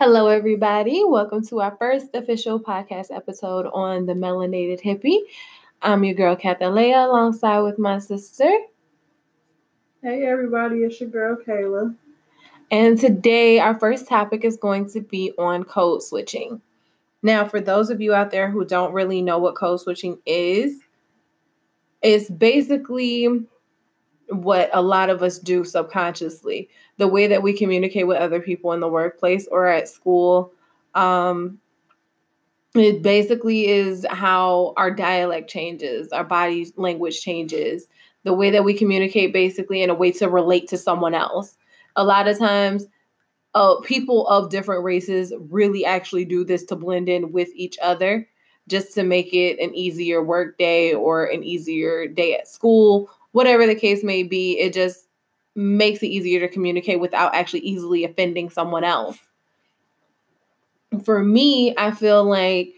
Hello, everybody. Welcome to our first official podcast episode on the Melanated Hippie. I'm your girl, Kathalea, alongside with my sister. Hey, everybody. It's your girl, Kayla. And today, our first topic is going to be on code switching. Now, for those of you out there who don't really know what code switching is, it's basically what a lot of us do subconsciously. The way that we communicate with other people in the workplace or at school um, it basically is how our dialect changes our body language changes the way that we communicate basically in a way to relate to someone else. A lot of times uh, people of different races really actually do this to blend in with each other just to make it an easier work day or an easier day at school whatever the case may be, it just makes it easier to communicate without actually easily offending someone else. For me, I feel like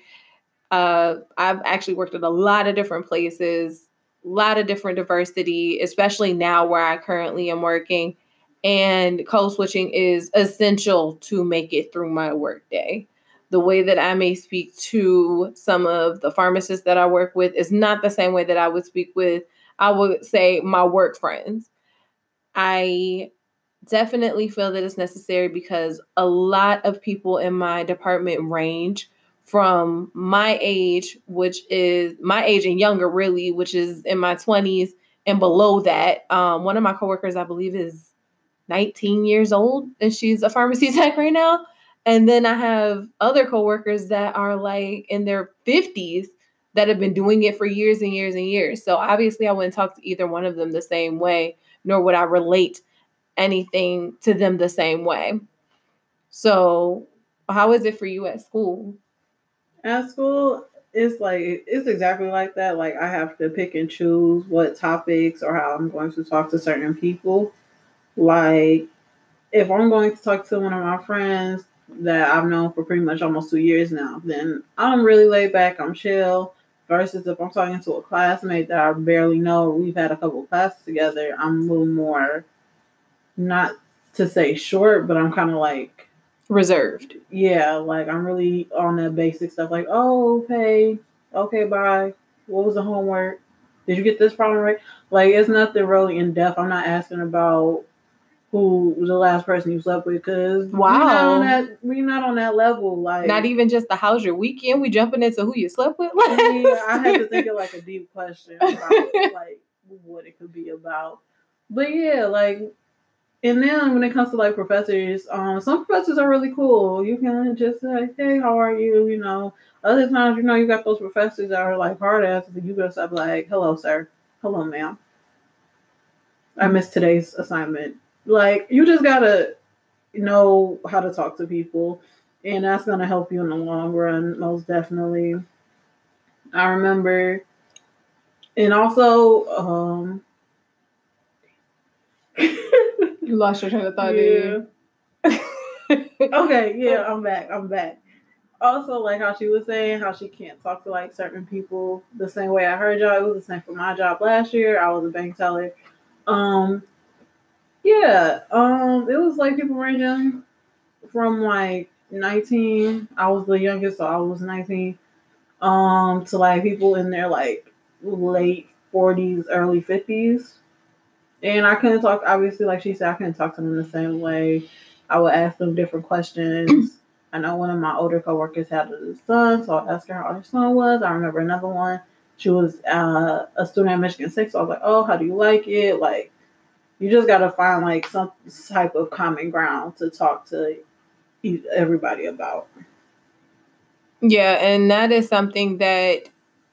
uh, I've actually worked at a lot of different places, a lot of different diversity, especially now where I currently am working. And code switching is essential to make it through my workday. The way that I may speak to some of the pharmacists that I work with is not the same way that I would speak with I would say my work friends. I definitely feel that it's necessary because a lot of people in my department range from my age, which is my age and younger, really, which is in my 20s and below that. Um, one of my coworkers, I believe, is 19 years old and she's a pharmacy tech right now. And then I have other coworkers that are like in their 50s that have been doing it for years and years and years. So obviously, I wouldn't talk to either one of them the same way, nor would I relate anything to them the same way. So, how is it for you at school? At school, it's like it's exactly like that. Like I have to pick and choose what topics or how I'm going to talk to certain people. Like if I'm going to talk to one of my friends that I've known for pretty much almost two years now, then I'm really laid back. I'm chill. Versus if I'm talking to a classmate that I barely know, we've had a couple classes together, I'm a little more, not to say short, but I'm kind of like reserved. Yeah, like I'm really on the basic stuff, like, oh, okay, okay, bye. What was the homework? Did you get this problem right? Like, it's nothing really in depth. I'm not asking about who was the last person you slept with because wow we're not on that we're not on that level like not even just the how's your weekend? We jumping into who you slept with yeah, i had to think of like a deep question about like what it could be about. But yeah like and then when it comes to like professors um some professors are really cool. You can just say hey how are you? You know other times you know you got those professors that are like hard asses and you just have like hello sir. Hello ma'am. I missed today's assignment like you just gotta know how to talk to people, and that's gonna help you in the long run, most definitely. I remember, and also, um, you lost your train of thought. Yeah. okay, yeah, I'm back. I'm back. Also, like how she was saying, how she can't talk to like certain people the same way I heard y'all. It was the same for my job last year. I was a bank teller. Um, yeah, um, it was like people ranging from like 19. I was the youngest, so I was 19. Um, to like people in their like late 40s, early 50s. And I couldn't talk, obviously, like she said, I couldn't talk to them the same way. I would ask them different questions. I know one of my older coworkers had a son, so I asked her how her son was. I remember another one. She was uh, a student at Michigan State, so I was like, "Oh, how do you like it?" Like, you just got to find like some type of common ground to talk to everybody about. Yeah, and that is something that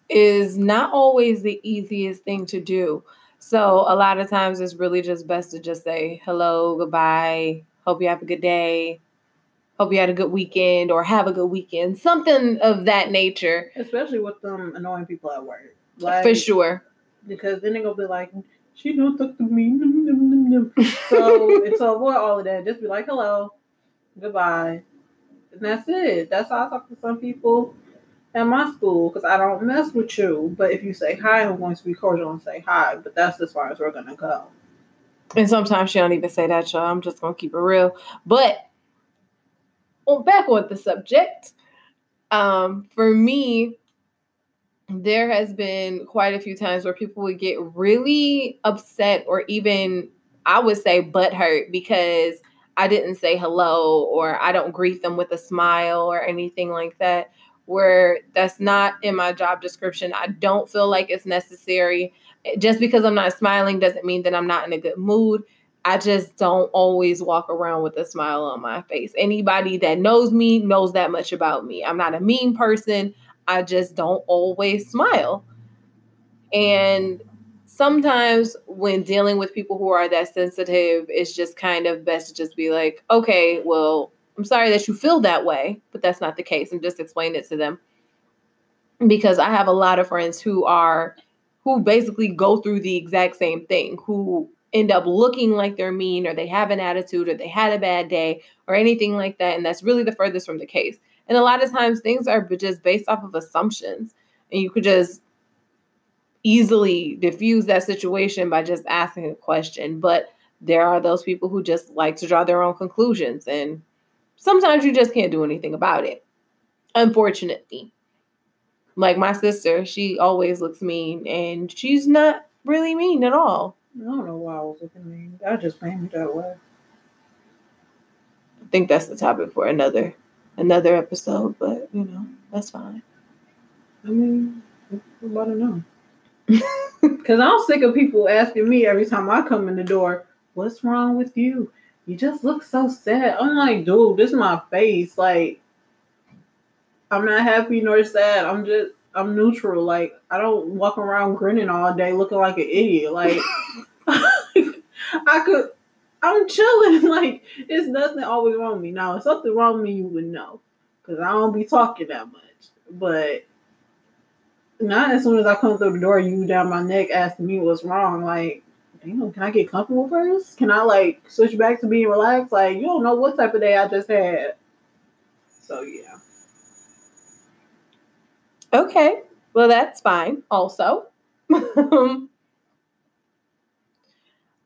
is not always the easiest thing to do. So a lot of times it's really just best to just say hello, goodbye, hope you have a good day, hope you had a good weekend or have a good weekend, something of that nature. Especially with them annoying people at work. Like, For sure. Because then they're gonna be like, she don't talk to me. so and to avoid all of that, just be like, hello, goodbye. And that's it. That's how I talk to some people at my school because I don't mess with you. But if you say hi, I'm going to be cordial and say hi. But that's as far as we're gonna go. And sometimes she don't even say that, y'all. I'm just gonna keep it real. But well, back on the subject. Um, for me, there has been quite a few times where people would get really upset or even I would say butthurt because I didn't say hello or I don't greet them with a smile or anything like that. Where that's not in my job description. I don't feel like it's necessary. Just because I'm not smiling doesn't mean that I'm not in a good mood. I just don't always walk around with a smile on my face. Anybody that knows me knows that much about me. I'm not a mean person. I just don't always smile. And sometimes when dealing with people who are that sensitive, it's just kind of best to just be like, okay, well, I'm sorry that you feel that way, but that's not the case, and just explain it to them. Because I have a lot of friends who are who basically go through the exact same thing, who end up looking like they're mean or they have an attitude or they had a bad day or anything like that. And that's really the furthest from the case. And a lot of times things are just based off of assumptions. And you could just easily diffuse that situation by just asking a question. But there are those people who just like to draw their own conclusions. And sometimes you just can't do anything about it, unfortunately. Like my sister, she always looks mean, and she's not really mean at all. I don't know why I was looking mean. I just made me that way. I think that's the topic for another another episode, but you know, that's fine. I mean, about to know. Because I'm sick of people asking me every time I come in the door, what's wrong with you? You just look so sad. I'm like, dude, this is my face. Like, I'm not happy nor sad. I'm just, I'm neutral. Like, I don't walk around grinning all day looking like an idiot. Like, I could, I'm chilling. Like, it's nothing always wrong with me. Now, if something wrong with me, you would know. Because I don't be talking that much. But not as soon as I come through the door, you down my neck asking me what's wrong. Like, damn, can I get comfortable first? Can I like switch back to being relaxed? Like, you don't know what type of day I just had. So yeah. Okay. Well, that's fine. Also, um,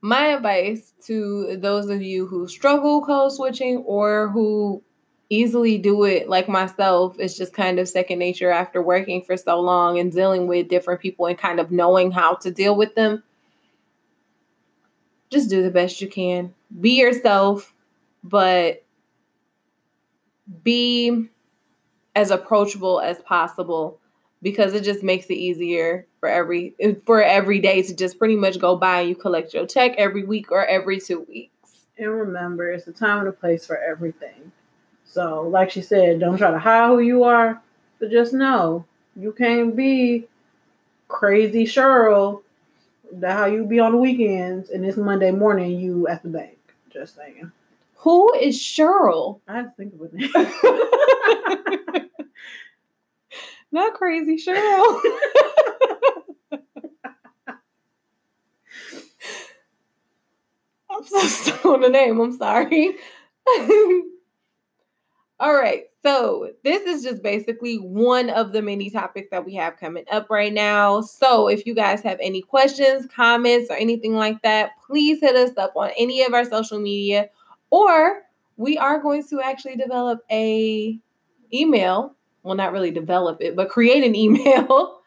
my advice to those of you who struggle code switching or who easily do it like myself. It's just kind of second nature after working for so long and dealing with different people and kind of knowing how to deal with them. Just do the best you can. Be yourself, but be as approachable as possible because it just makes it easier for every for every day to just pretty much go by and you collect your check every week or every two weeks. And remember, it's a time and a place for everything. So, like she said, don't try to hide who you are, but just know you can't be crazy Cheryl. That how you be on the weekends, and it's Monday morning you at the bank. Just saying. Who is Cheryl? I have to think of it. Not crazy Cheryl. I'm so stuck on the name. I'm sorry. All right. So, this is just basically one of the many topics that we have coming up right now. So, if you guys have any questions, comments, or anything like that, please hit us up on any of our social media or we are going to actually develop a email. Well, not really develop it, but create an email.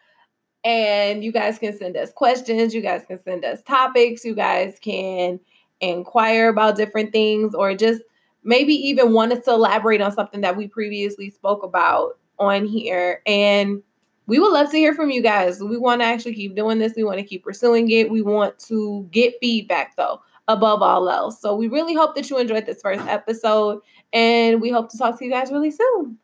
and you guys can send us questions, you guys can send us topics, you guys can inquire about different things or just maybe even want us to elaborate on something that we previously spoke about on here. And we would love to hear from you guys. We want to actually keep doing this. We want to keep pursuing it. We want to get feedback though, above all else. So we really hope that you enjoyed this first episode and we hope to talk to you guys really soon.